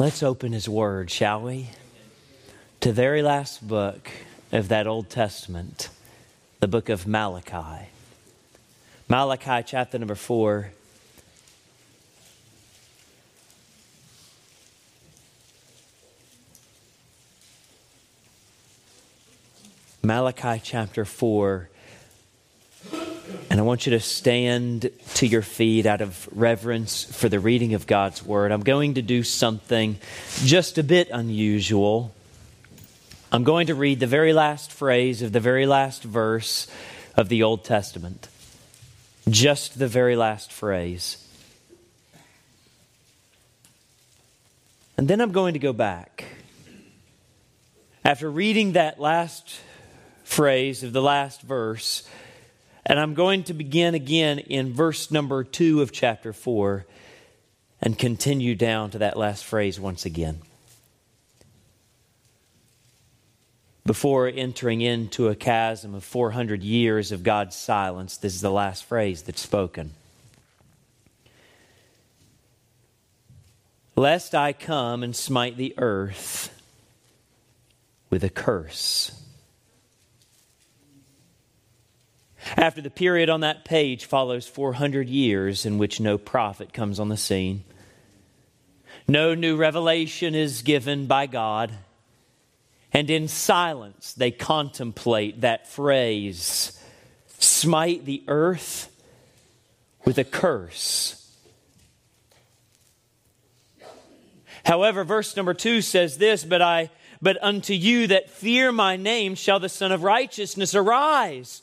Let's open his word, shall we? To the very last book of that Old Testament, the book of Malachi. Malachi chapter number 4. Malachi chapter 4 and I want you to stand to your feet out of reverence for the reading of God's Word. I'm going to do something just a bit unusual. I'm going to read the very last phrase of the very last verse of the Old Testament. Just the very last phrase. And then I'm going to go back. After reading that last phrase of the last verse, and I'm going to begin again in verse number two of chapter four and continue down to that last phrase once again. Before entering into a chasm of 400 years of God's silence, this is the last phrase that's spoken. Lest I come and smite the earth with a curse. After the period on that page follows 400 years in which no prophet comes on the scene. No new revelation is given by God. And in silence, they contemplate that phrase smite the earth with a curse. However, verse number two says this, but I but unto you that fear my name shall the Son of Righteousness arise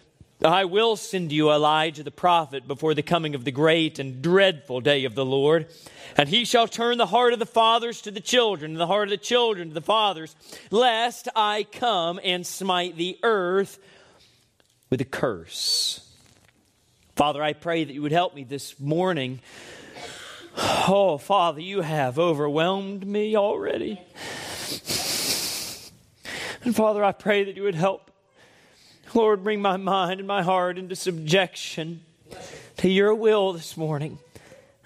I will send you Elijah the prophet before the coming of the great and dreadful day of the Lord. And he shall turn the heart of the fathers to the children, and the heart of the children to the fathers, lest I come and smite the earth with a curse. Father, I pray that you would help me this morning. Oh, Father, you have overwhelmed me already. And Father, I pray that you would help Lord, bring my mind and my heart into subjection to your will this morning.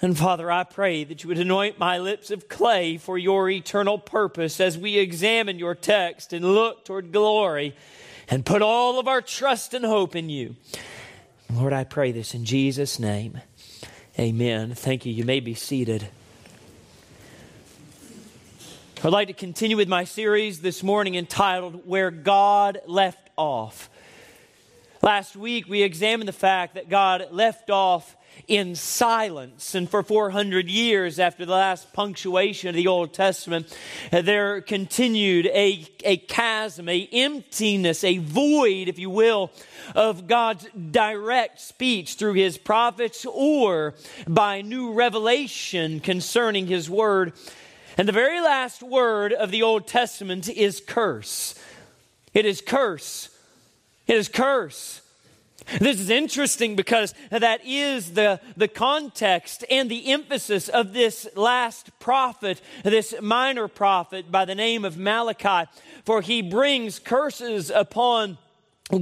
And Father, I pray that you would anoint my lips of clay for your eternal purpose as we examine your text and look toward glory and put all of our trust and hope in you. Lord, I pray this in Jesus' name. Amen. Thank you. You may be seated. I'd like to continue with my series this morning entitled Where God Left Off. Last week, we examined the fact that God left off in silence. And for 400 years after the last punctuation of the Old Testament, uh, there continued a, a chasm, a emptiness, a void, if you will, of God's direct speech through his prophets or by new revelation concerning his word. And the very last word of the Old Testament is curse. It is curse. It is curse. This is interesting because that is the, the context and the emphasis of this last prophet, this minor prophet by the name of Malachi, for he brings curses upon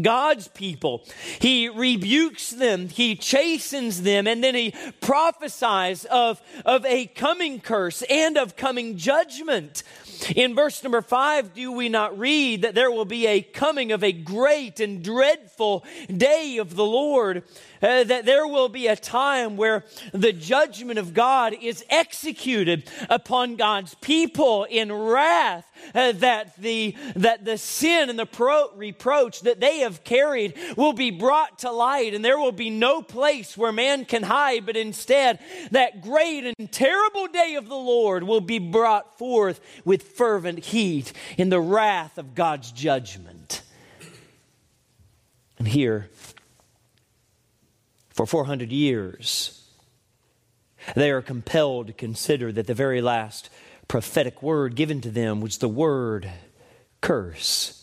God's people. He rebukes them, he chastens them, and then he prophesies of, of a coming curse and of coming judgment. In verse number five, do we not read that there will be a coming of a great and dreadful day of the Lord? Uh, that there will be a time where the judgment of God is executed upon God's people in wrath, uh, that, the, that the sin and the pro- reproach that they have carried will be brought to light, and there will be no place where man can hide, but instead, that great and terrible day of the Lord will be brought forth with fervent heat in the wrath of God's judgment. And here, for 400 years. They are compelled to consider that the very last prophetic word given to them was the word curse.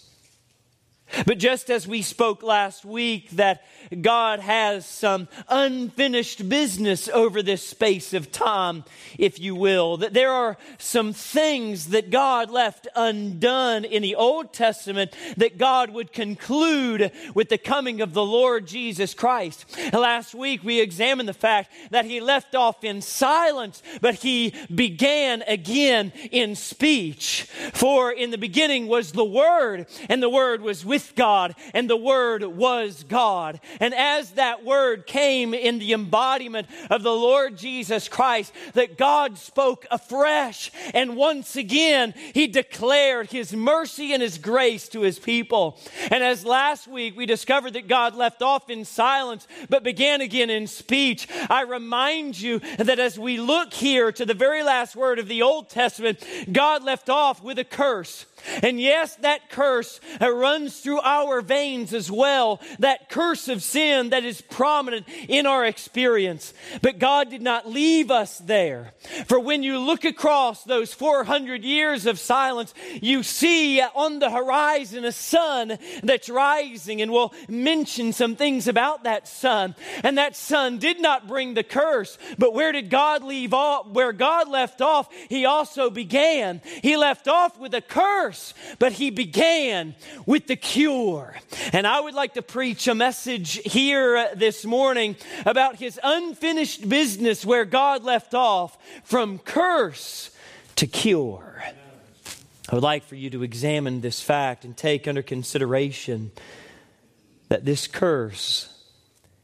But just as we spoke last week that God has some unfinished business over this space of time, if you will, that there are some things that God left undone in the Old Testament that God would conclude with the coming of the Lord Jesus Christ. Last week we examined the fact that he left off in silence, but he began again in speech. For in the beginning was the Word, and the Word was with with God, and the Word was God. And as that Word came in the embodiment of the Lord Jesus Christ, that God spoke afresh, and once again, He declared His mercy and His grace to His people. And as last week we discovered that God left off in silence, but began again in speech, I remind you that as we look here to the very last word of the Old Testament, God left off with a curse. And yes, that curse uh, runs through our veins as well. That curse of sin that is prominent in our experience. But God did not leave us there. For when you look across those 400 years of silence, you see on the horizon a sun that's rising. And we'll mention some things about that sun. And that sun did not bring the curse. But where did God leave off? Where God left off, He also began. He left off with a curse curse, but he began with the cure. And I would like to preach a message here this morning about his unfinished business where God left off from curse to cure. I would like for you to examine this fact and take under consideration that this curse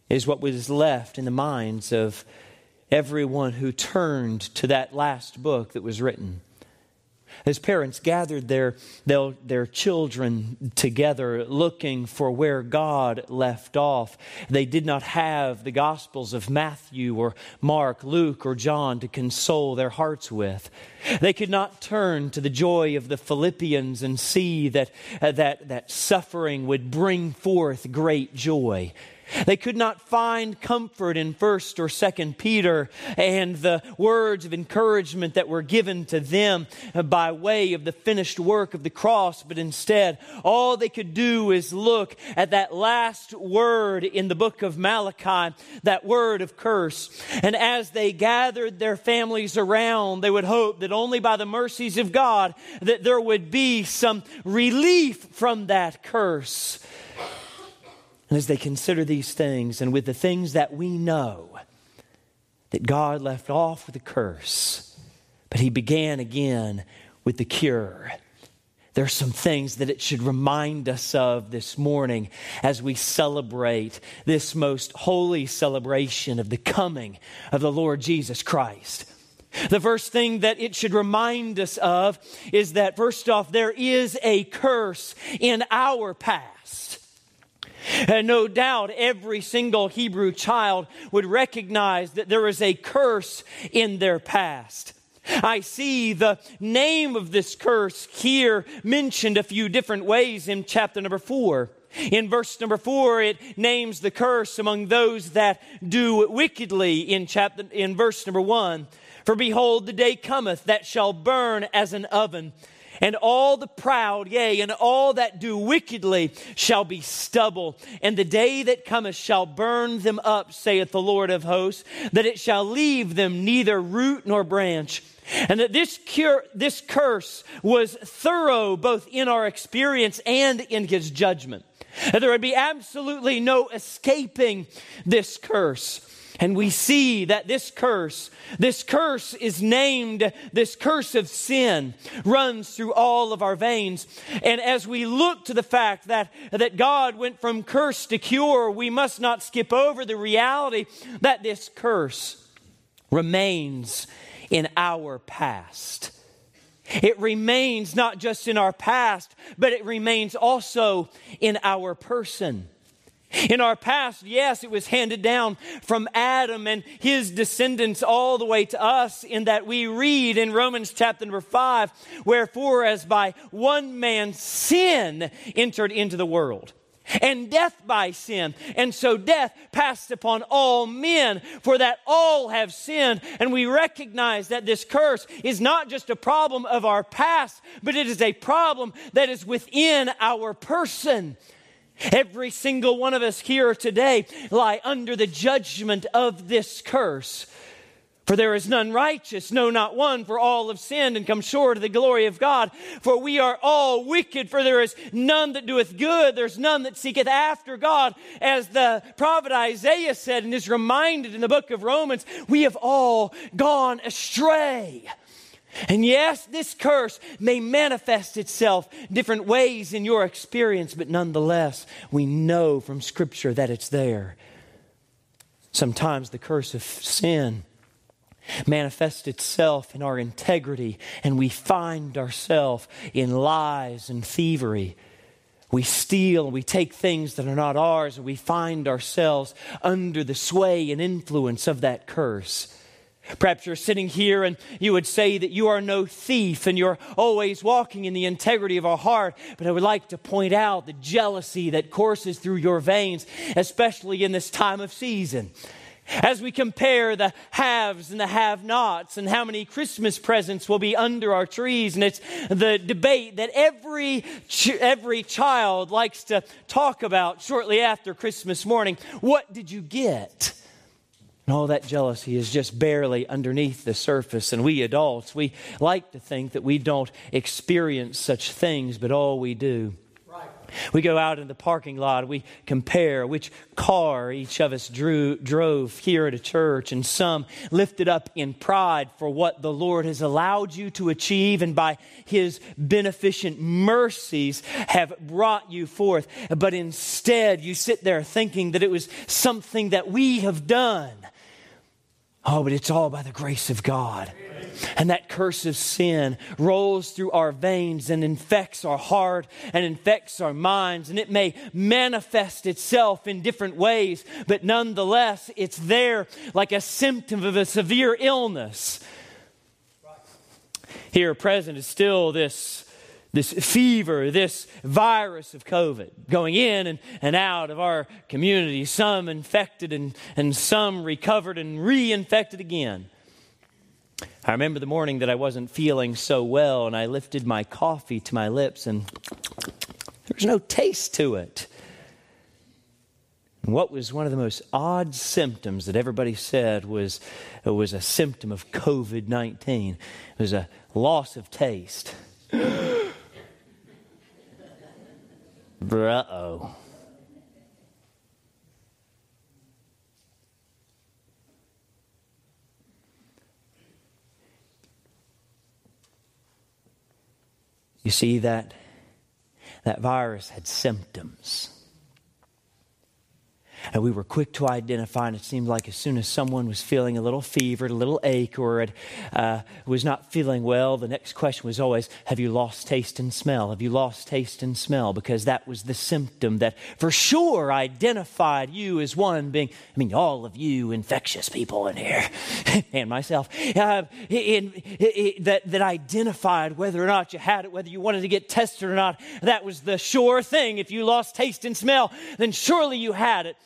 is what was left in the minds of everyone who turned to that last book that was written. His parents gathered their, their, their, children together looking for where God left off. They did not have the Gospels of Matthew or Mark, Luke, or John to console their hearts with. They could not turn to the joy of the Philippians and see that, uh, that, that suffering would bring forth great joy. They could not find comfort in 1st or 2nd Peter and the words of encouragement that were given to them by way of the finished work of the cross, but instead, all they could do is look at that last word in the book of Malachi, that word of curse. And as they gathered their families around, they would hope that only by the mercies of God that there would be some relief from that curse. And as they consider these things, and with the things that we know, that God left off with a curse, but He began again with the cure. There are some things that it should remind us of this morning as we celebrate this most holy celebration of the coming of the Lord Jesus Christ. The first thing that it should remind us of is that, first off, there is a curse in our past. And no doubt every single Hebrew child would recognize that there is a curse in their past. I see the name of this curse here mentioned a few different ways in chapter number four. In verse number four, it names the curse among those that do wickedly in chapter, in verse number one. For behold, the day cometh that shall burn as an oven and all the proud, yea, and all that do wickedly shall be stubble. And the day that cometh shall burn them up, saith the Lord of hosts, that it shall leave them neither root nor branch. And that this, cure, this curse was thorough both in our experience and in his judgment. And there would be absolutely no escaping this curse. And we see that this curse, this curse is named, this curse of sin runs through all of our veins. And as we look to the fact that, that God went from curse to cure, we must not skip over the reality that this curse remains in our past. It remains not just in our past, but it remains also in our person. In our past, yes, it was handed down from Adam and his descendants all the way to us, in that we read in Romans chapter number five, wherefore, as by one man sin entered into the world and death by sin. And so death passed upon all men, for that all have sinned. And we recognize that this curse is not just a problem of our past, but it is a problem that is within our person. Every single one of us here today lie under the judgment of this curse. For there is none righteous, no, not one, for all have sinned and come short of the glory of God. For we are all wicked, for there is none that doeth good, there's none that seeketh after God. As the prophet Isaiah said and is reminded in the book of Romans, we have all gone astray. And yes, this curse may manifest itself different ways in your experience, but nonetheless, we know from Scripture that it's there. Sometimes the curse of sin manifests itself in our integrity, and we find ourselves in lies and thievery. We steal, we take things that are not ours, and we find ourselves under the sway and influence of that curse. Perhaps you're sitting here and you would say that you are no thief and you're always walking in the integrity of our heart. But I would like to point out the jealousy that courses through your veins, especially in this time of season. As we compare the haves and the have nots and how many Christmas presents will be under our trees, and it's the debate that every, ch- every child likes to talk about shortly after Christmas morning. What did you get? And all that jealousy is just barely underneath the surface. And we adults, we like to think that we don't experience such things, but all we do we go out in the parking lot, we compare which car each of us drew, drove here at a church, and some lifted up in pride for what the Lord has allowed you to achieve and by His beneficent mercies have brought you forth. But instead, you sit there thinking that it was something that we have done. Oh, but it's all by the grace of God. And that curse of sin rolls through our veins and infects our heart and infects our minds. And it may manifest itself in different ways, but nonetheless, it's there like a symptom of a severe illness. Here present is still this this fever, this virus of COVID going in and, and out of our community, some infected and, and some recovered and reinfected again. I remember the morning that I wasn't feeling so well, and I lifted my coffee to my lips, and there was no taste to it. And what was one of the most odd symptoms that everybody said was, was a symptom of COVID 19? It was a loss of taste. Uh oh. You see that that virus had symptoms. And we were quick to identify, and it seemed like as soon as someone was feeling a little fever, a little ache, or it, uh, was not feeling well, the next question was always, Have you lost taste and smell? Have you lost taste and smell? Because that was the symptom that for sure identified you as one being, I mean, all of you infectious people in here, and myself, uh, in, in, that, that identified whether or not you had it, whether you wanted to get tested or not. That was the sure thing. If you lost taste and smell, then surely you had it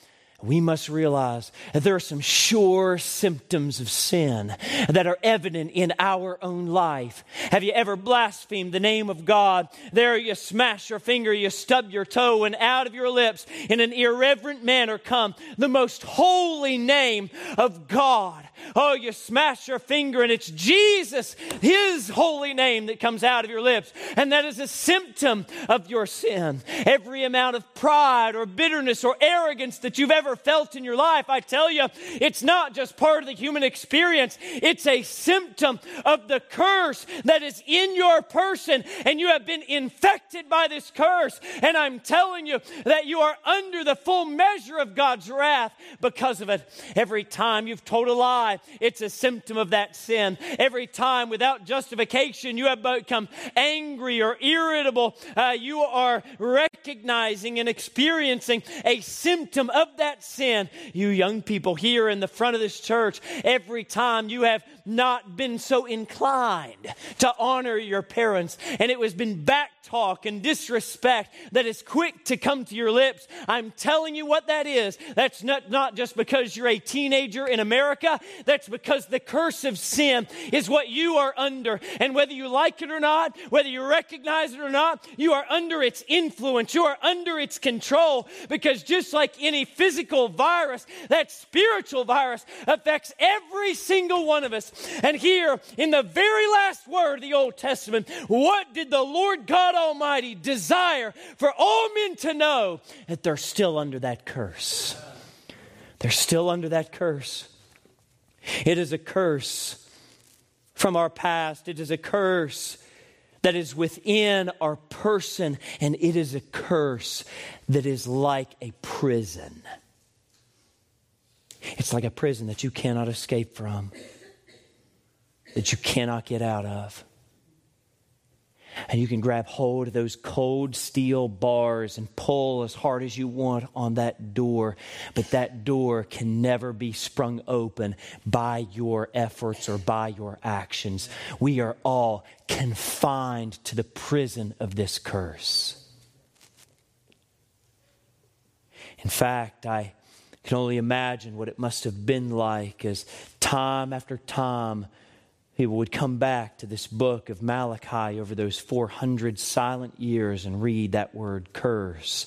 we must realize that there are some sure symptoms of sin that are evident in our own life. Have you ever blasphemed the name of God? There you smash your finger, you stub your toe, and out of your lips in an irreverent manner come the most holy name of God. Oh, you smash your finger and it's Jesus, His holy name that comes out of your lips. And that is a symptom of your sin. Every amount of pride or bitterness or arrogance that you've ever felt in your life, I tell you, it's not just part of the human experience, it's a symptom of the curse that is in your person. And you have been infected by this curse. And I'm telling you that you are under the full measure of God's wrath because of it. Every time you've told a lie, it's a symptom of that sin. Every time, without justification, you have become angry or irritable, uh, you are recognizing and experiencing a symptom of that that sin. You young people here in the front of this church, every time you have not been so inclined to honor your parents, and it has been back talk and disrespect that is quick to come to your lips, I'm telling you what that is. That's not, not just because you're a teenager in America, that's because the curse of sin is what you are under. And whether you like it or not, whether you recognize it or not, you are under its influence, you are under its control, because just like any physical virus, that spiritual virus affects every single one of us. And here in the very last word of the Old Testament, what did the Lord God Almighty desire for all men to know? That they're still under that curse. They're still under that curse. It is a curse from our past. It is a curse that is within our person, and it is a curse that is like a prison. It's like a prison that you cannot escape from, that you cannot get out of. And you can grab hold of those cold steel bars and pull as hard as you want on that door. But that door can never be sprung open by your efforts or by your actions. We are all confined to the prison of this curse. In fact, I can only imagine what it must have been like as time after time people would come back to this book of Malachi over those 400 silent years and read that word curse,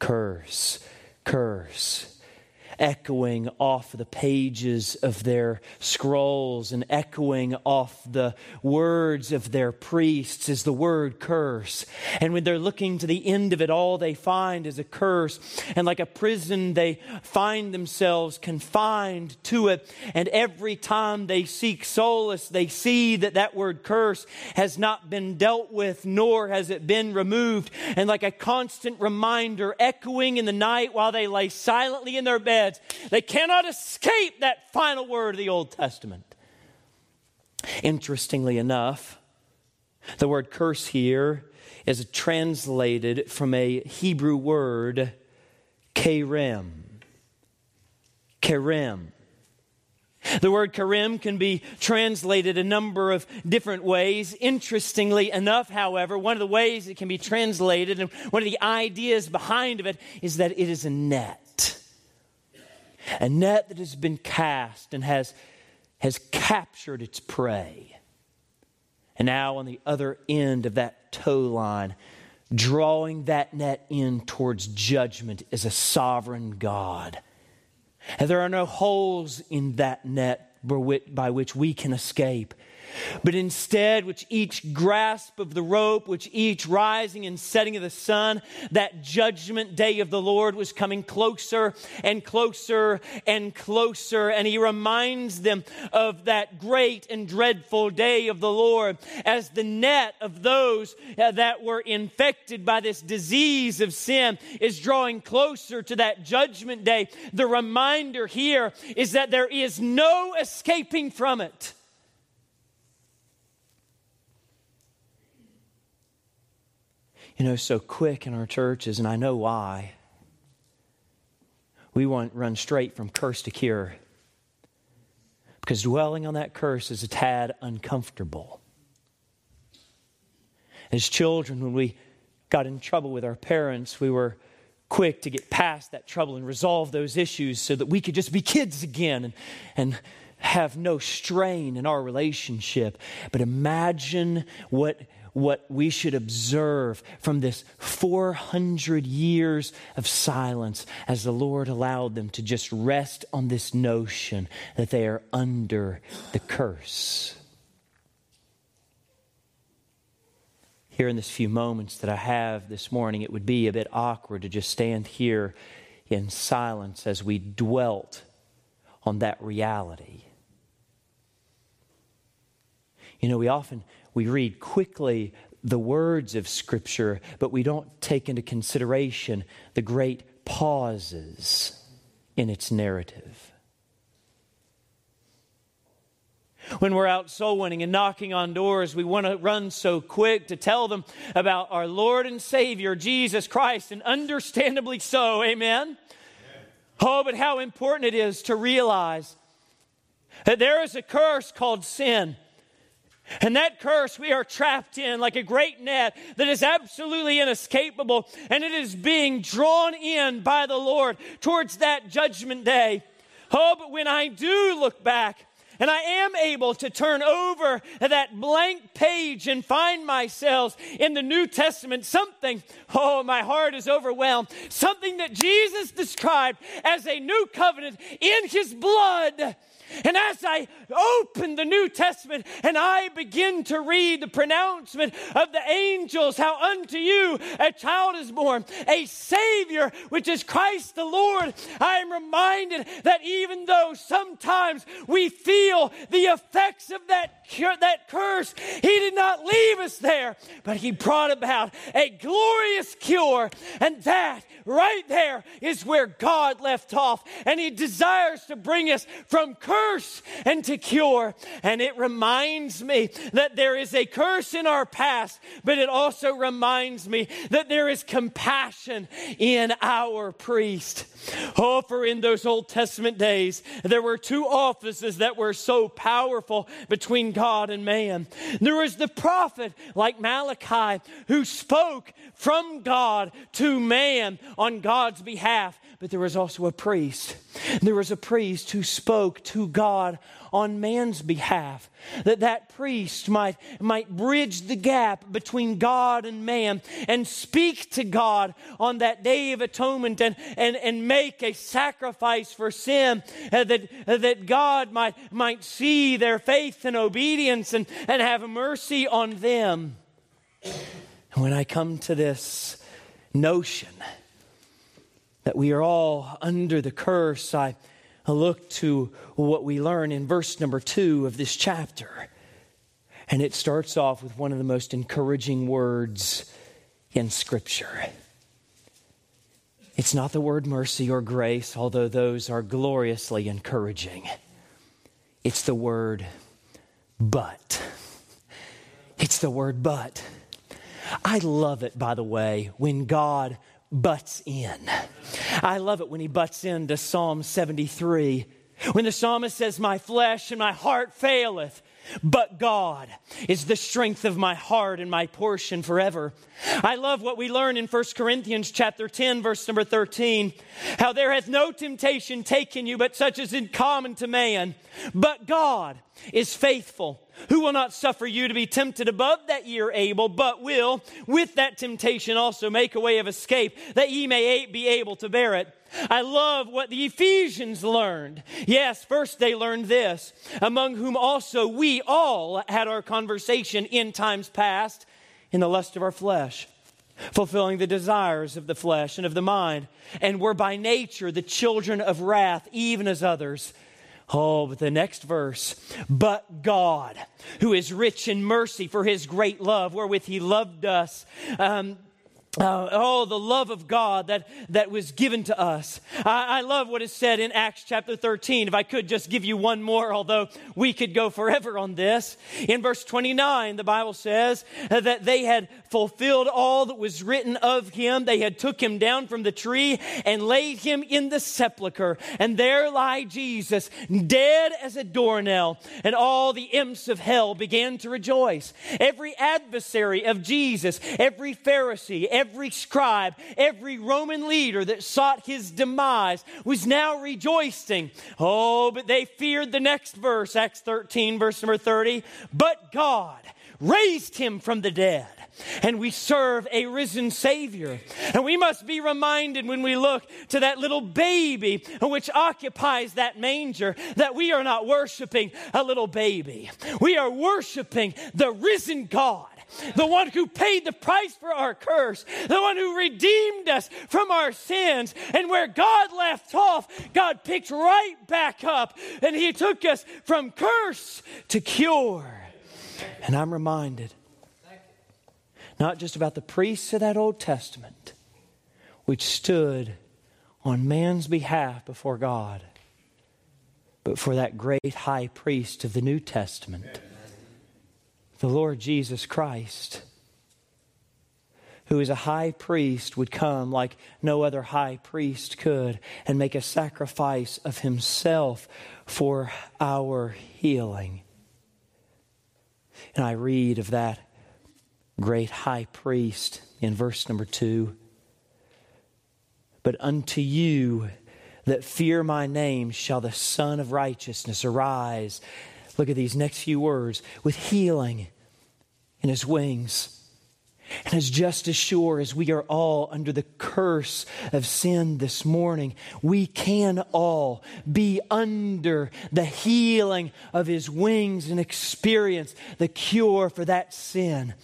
curse, curse echoing off the pages of their scrolls and echoing off the words of their priests is the word curse. And when they're looking to the end of it, all they find is a curse. And like a prison, they find themselves confined to it. And every time they seek solace, they see that that word curse has not been dealt with, nor has it been removed. And like a constant reminder echoing in the night while they lay silently in their bed beds. They cannot escape that final word of the Old Testament. Interestingly enough, the word curse here is translated from a Hebrew word, kerem. Kerem. The word karim can be translated a number of different ways. Interestingly enough, however, one of the ways it can be translated and one of the ideas behind of it is that it is a net a net that has been cast and has, has captured its prey. And now, on the other end of that tow line, drawing that net in towards judgment is a sovereign God. And there are no holes in that net by which we can escape but instead, which each grasp of the rope, which each rising and setting of the sun, that judgment day of the Lord was coming closer and closer and closer. And he reminds them of that great and dreadful day of the Lord as the net of those uh, that were infected by this disease of sin is drawing closer to that judgment day. The reminder here is that there is no escaping from it. You know, so quick in our churches, and I know why. We want run straight from curse to cure. Because dwelling on that curse is a tad uncomfortable. As children, when we got in trouble with our parents, we were quick to get past that trouble and resolve those issues so that we could just be kids again and, and have no strain in our relationship. But imagine what what we should observe from this 400 years of silence as the Lord allowed them to just rest on this notion that they are under the curse. Here in this few moments that I have this morning, it would be a bit awkward to just stand here in silence as we dwelt on that reality. You know, we often we read quickly the words of Scripture, but we don't take into consideration the great pauses in its narrative. When we're out soul winning and knocking on doors, we want to run so quick to tell them about our Lord and Savior, Jesus Christ, and understandably so. Amen? Oh, but how important it is to realize that there is a curse called sin. And that curse we are trapped in like a great net that is absolutely inescapable, and it is being drawn in by the Lord towards that judgment day. Oh, but when I do look back, and I am able to turn over that blank page and find myself in the New Testament. Something, oh, my heart is overwhelmed. Something that Jesus described as a new covenant in his blood and as I open the New Testament and I begin to read the pronouncement of the angels, how unto you a child is born, a Savior, which is Christ the Lord, I am reminded that even though sometimes we feel the effects of that, that curse, He did not leave us there, but He brought about a glorious cure. And that right there is where God left off. And He desires to bring us from curse curse and to cure. And it reminds me that there is a curse in our past, but it also reminds me that there is compassion in our priest. Oh, for in those Old Testament days, there were two offices that were so powerful between God and man. There was the prophet, like Malachi, who spoke from God to man on God's behalf but there was also a priest. There was a priest who spoke to God on man's behalf. That that priest might, might bridge the gap between God and man and speak to God on that day of atonement and, and, and make a sacrifice for sin. Uh, that, uh, that God might, might see their faith and obedience and, and have mercy on them. And when I come to this notion, that we are all under the curse, I look to what we learn in verse number two of this chapter. And it starts off with one of the most encouraging words in Scripture. It's not the word mercy or grace, although those are gloriously encouraging. It's the word but. It's the word but. I love it, by the way, when God butts in. I love it when he butts into Psalm 73. When the psalmist says, My flesh and my heart faileth, but God is the strength of my heart and my portion forever. I love what we learn in 1 Corinthians chapter 10 verse number 13, how there hath no temptation taken you but such as is common to man, but God is faithful, who will not suffer you to be tempted above that ye are able, but will with that temptation also make a way of escape that ye may be able to bear it. I love what the Ephesians learned. Yes, first they learned this, among whom also we all had our conversation in times past in the lust of our flesh, fulfilling the desires of the flesh and of the mind, and were by nature the children of wrath, even as others. Oh, but the next verse, but God, who is rich in mercy for his great love, wherewith he loved us, um, uh, oh, the love of God that, that was given to us. I, I, love what is said in Acts chapter 13. If I could just give you one more, although we could go forever on this. In verse 29, the Bible says that they had fulfilled all that was written of him. They had took him down from the tree and laid him in the sepulchre. And there lie Jesus, dead as a doornail. And all the imps of hell began to rejoice. Every adversary of Jesus, every Pharisee, every every scribe, every Roman leader that sought his demise was now rejoicing. Oh, but they feared the next verse, Acts 13, verse number 30. But God raised him from the dead and we serve a risen Savior. And we must be reminded when we look to that little baby which occupies that manger that we are not worshiping a little baby. We are worshiping the risen God the one who paid the price for our curse, the one who redeemed us from our sins. And where God left off, God picked right back up and He took us from curse to cure. And I'm reminded not just about the priests of that Old Testament, which stood on man's behalf before God, but for that great high priest of the New Testament the Lord Jesus Christ, who is a high priest, would come like no other high priest could and make a sacrifice of himself for our healing. And I read of that great high priest in verse number two. But unto you that fear my name shall the Son of Righteousness arise. Look at these next few words with healing in his wings and as just as sure as we are all under the curse of sin this morning, we can all be under the healing of his wings and experience the cure for that sin.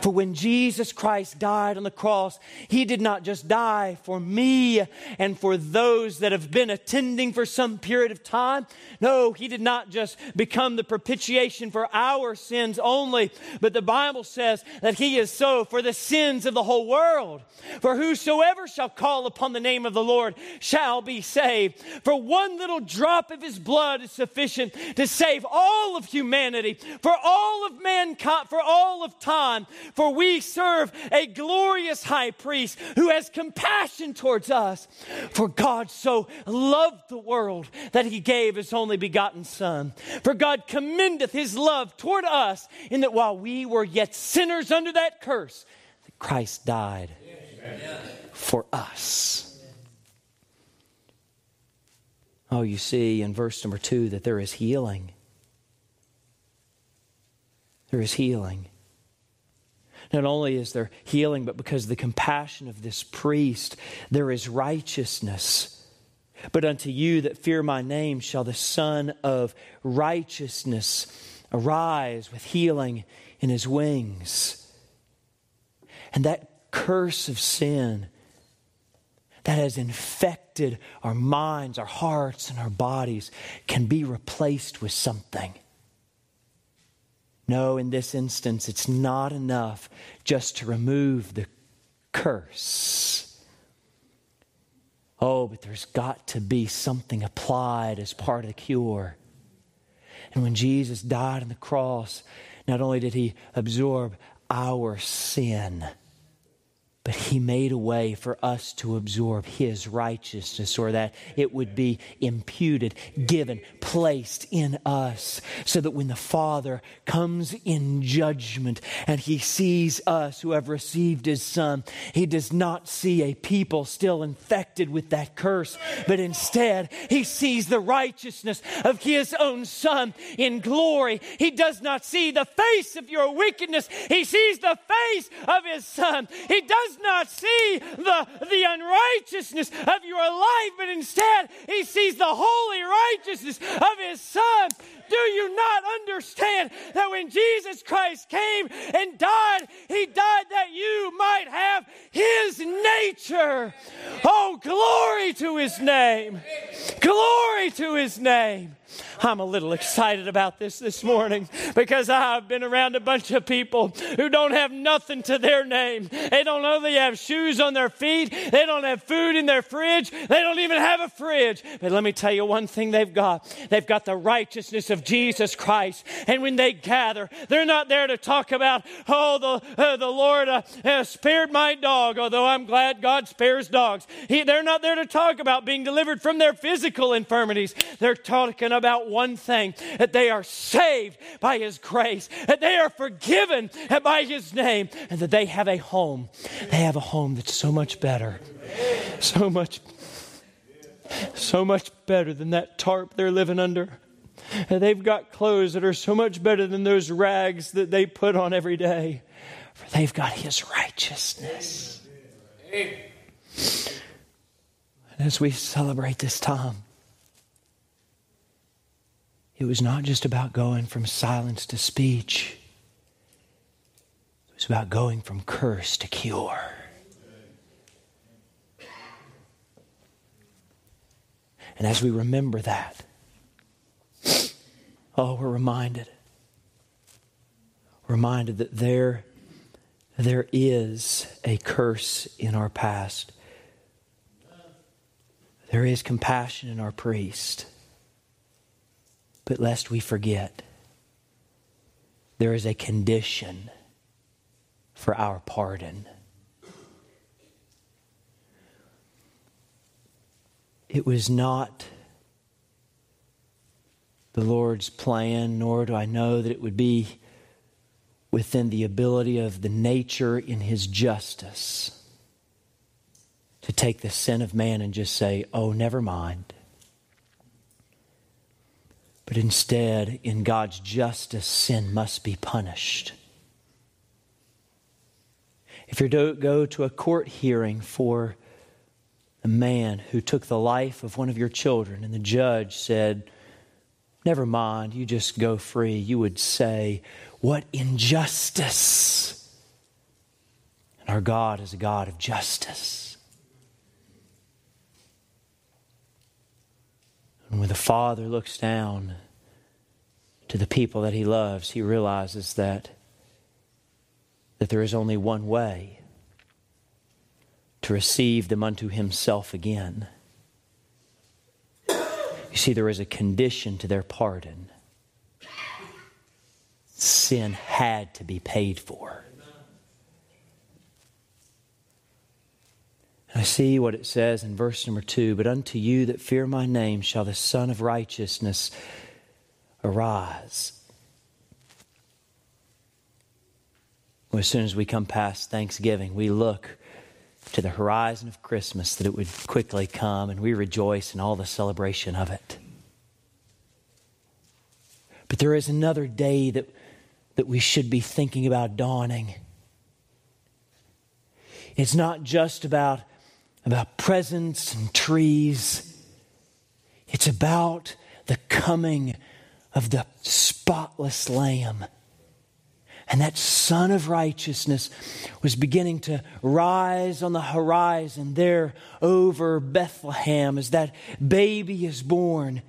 For when Jesus Christ died on the cross, he did not just die for me and for those that have been attending for some period of time. No, he did not just become the propitiation for our sins only, but the Bible says that he is so for the sins of the whole world. For whosoever shall call upon the name of the Lord shall be saved. For one little drop of his blood is sufficient to save all of humanity, for all of mankind, for all of time. For we serve a glorious high priest who has compassion towards us. For God so loved the world that he gave his only begotten Son. For God commendeth his love toward us in that while we were yet sinners under that curse, Christ died for us. Oh, you see in verse number two that there is healing. There is healing. Not only is there healing, but because of the compassion of this priest, there is righteousness. But unto you that fear my name shall the Son of Righteousness arise with healing in his wings. And that curse of sin that has infected our minds, our hearts, and our bodies can be replaced with something. No, in this instance, it's not enough just to remove the curse. Oh, but there's got to be something applied as part of the cure. And when Jesus died on the cross, not only did he absorb our sin, but he made a way for us to absorb his righteousness or that it would be imputed, given, placed in us so that when the Father comes in judgment and he sees us who have received his Son, he does not see a people still infected with that curse, but instead he sees the righteousness of his own Son in glory. He does not see the face of your wickedness, he sees the face of his Son. He does does not see the, the unrighteousness of your life, but instead he sees the holy righteousness of his Son. Do you not understand that when Jesus Christ came and died, he died that you might have his nature? Oh, glory to his name! Glory to his name! I'm a little excited about this this morning because I've been around a bunch of people who don't have nothing to their name. They don't know they have shoes on their feet. They don't have food in their fridge. They don't even have a fridge. But let me tell you one thing they've got. They've got the righteousness of Jesus Christ. And when they gather, they're not there to talk about, oh, the, uh, the Lord uh, uh, spared my dog, although I'm glad God spares dogs. He, they're not there to talk about being delivered from their physical infirmities. They're talking about one thing that they are saved by His grace, that they are forgiven by His name, and that they have a home. They have a home that's so much better, so much, so much better than that tarp they're living under. They've got clothes that are so much better than those rags that they put on every day, for they've got His righteousness. And as we celebrate this time, it was not just about going from silence to speech, it was about going from curse to cure. And as we remember that, oh, we're reminded, reminded that there, there is a curse in our past. There is compassion in our priest. But lest we forget, there is a condition for our pardon. It was not the Lord's plan, nor do I know that it would be within the ability of the nature in His justice to take the sin of man and just say, oh, never mind. But instead, in God's justice, sin must be punished. If you go to a court hearing for a man who took the life of one of your children and the judge said, Never mind, you just go free, you would say, What injustice! And our God is a God of justice. And when the Father looks down to the people that He loves, He realizes that, that there is only one way to receive them unto Himself again. You see, there is a condition to their pardon. Sin had to be paid for. I see what it says in verse number two But unto you that fear my name shall the Sun of Righteousness arise. Well, as soon as we come past Thanksgiving, we look to the horizon of Christmas that it would quickly come, and we rejoice in all the celebration of it. But there is another day that, that we should be thinking about dawning. It's not just about, about presents and trees, it's about the coming of the spotless Lamb and that sun of righteousness was beginning to rise on the horizon there over Bethlehem as that baby is born.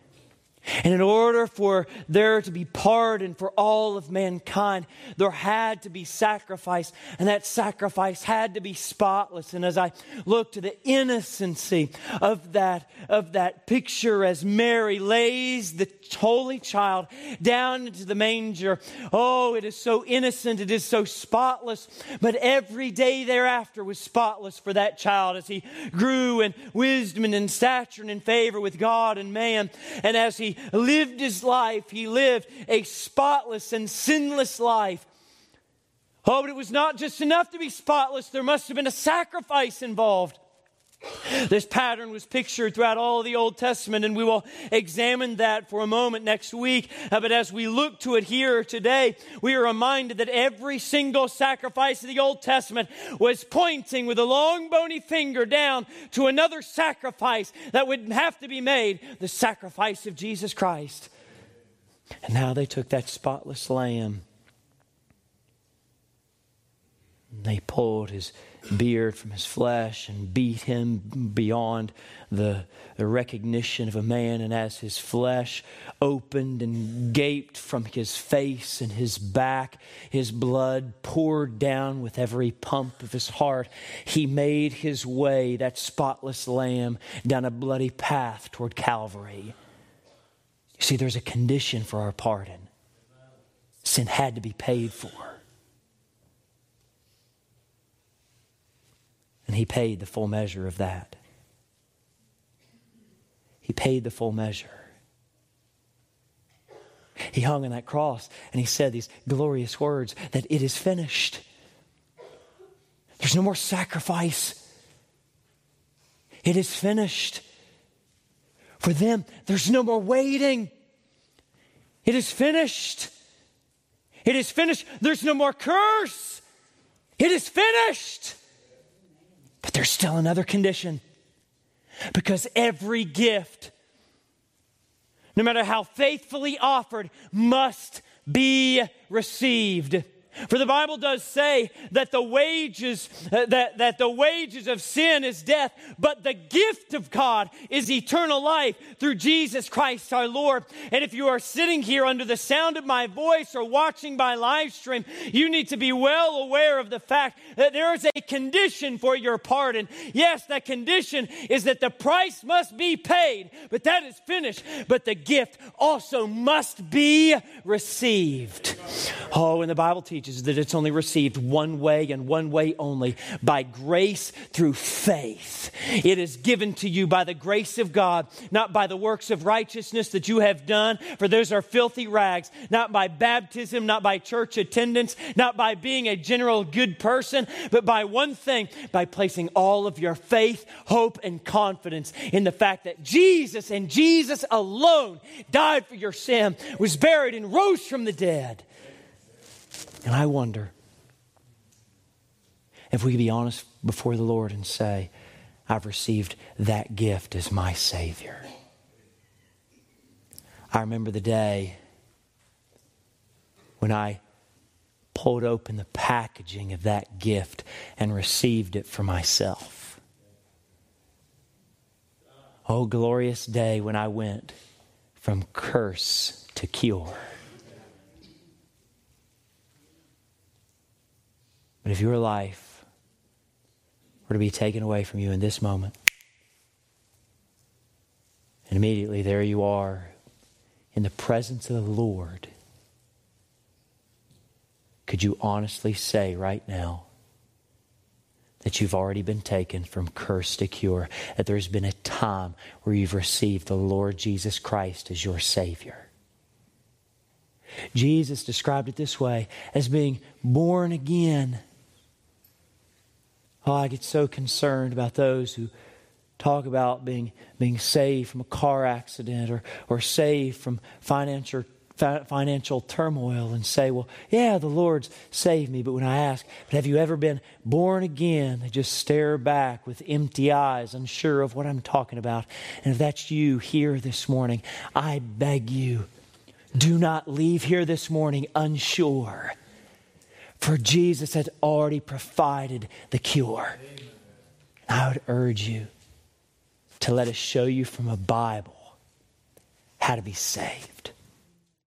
And in order for there to be pardon for all of mankind, there had to be sacrifice, and that sacrifice had to be spotless. And as I look to the innocency of that, of that picture as Mary lays the holy child down into the manger, oh, it is so innocent, it is so spotless. But every day thereafter was spotless for that child as he grew in wisdom and in stature and in favor with God and man. And as he lived his life, he lived a spotless and sinless life. Oh, but it was not just enough to be spotless, there must have been a sacrifice involved. This pattern was pictured throughout all the Old Testament, and we will examine that for a moment next week. Uh, but as we look to it here today, we are reminded that every single sacrifice of the Old Testament was pointing with a long bony finger down to another sacrifice that would have to be made the sacrifice of Jesus Christ. And now they took that spotless lamb, and they pulled his beard from his flesh and beat him beyond the, the, recognition of a man. And as his flesh opened and gaped from his face and his back, his blood poured down with every pump of his heart. He made his way, that spotless lamb, down a bloody path toward Calvary. You see, there's a condition for our pardon. Sin had to be paid for. And he paid the full measure of that. He paid the full measure. He hung on that cross and he said these glorious words that it is finished. There's no more sacrifice. It is finished. For them, there's no more waiting. It is finished. It is finished. There's no more curse. It is finished. But there's still another condition. Because every gift, no matter how faithfully offered, must be received. For the Bible does say that the wages uh, that, that the wages of sin is death, but the gift of God is eternal life through Jesus Christ our Lord. And if you are sitting here under the sound of my voice or watching my live stream, you need to be well aware of the fact that there is a condition for your pardon. Yes, that condition is that the price must be paid, but that is finished. But the gift also must be received. Oh, and the Bible teaches that it's only received one way and one way only by grace through faith. It is given to you by the grace of God, not by the works of righteousness that you have done, for those are filthy rags, not by baptism, not by church attendance, not by being a general good person, but by one thing, by placing all of your faith, hope, and confidence in the fact that Jesus and Jesus alone died for your sin, was buried, and rose from the dead. And I wonder if we could be honest before the Lord and say, I've received that gift as my Savior. I remember the day when I pulled open the packaging of that gift and received it for myself. Oh, glorious day when I went from curse to cure. But if your life were to be taken away from you in this moment, and immediately there you are in the presence of the Lord, could you honestly say right now that you've already been taken from curse to cure? That there's been a time where you've received the Lord Jesus Christ as your Savior? Jesus described it this way as being born again. Oh, I get so concerned about those who talk about being, being saved from a car accident or, or saved from financial, financial turmoil and say, well, yeah, the Lord's saved me. But when I ask, but have you ever been born again? They just stare back with empty eyes, unsure of what I'm talking about. And if that's you here this morning, I beg you, do not leave here this morning unsure for Jesus has already provided the cure. I would urge you to let us show you from a Bible how to be saved.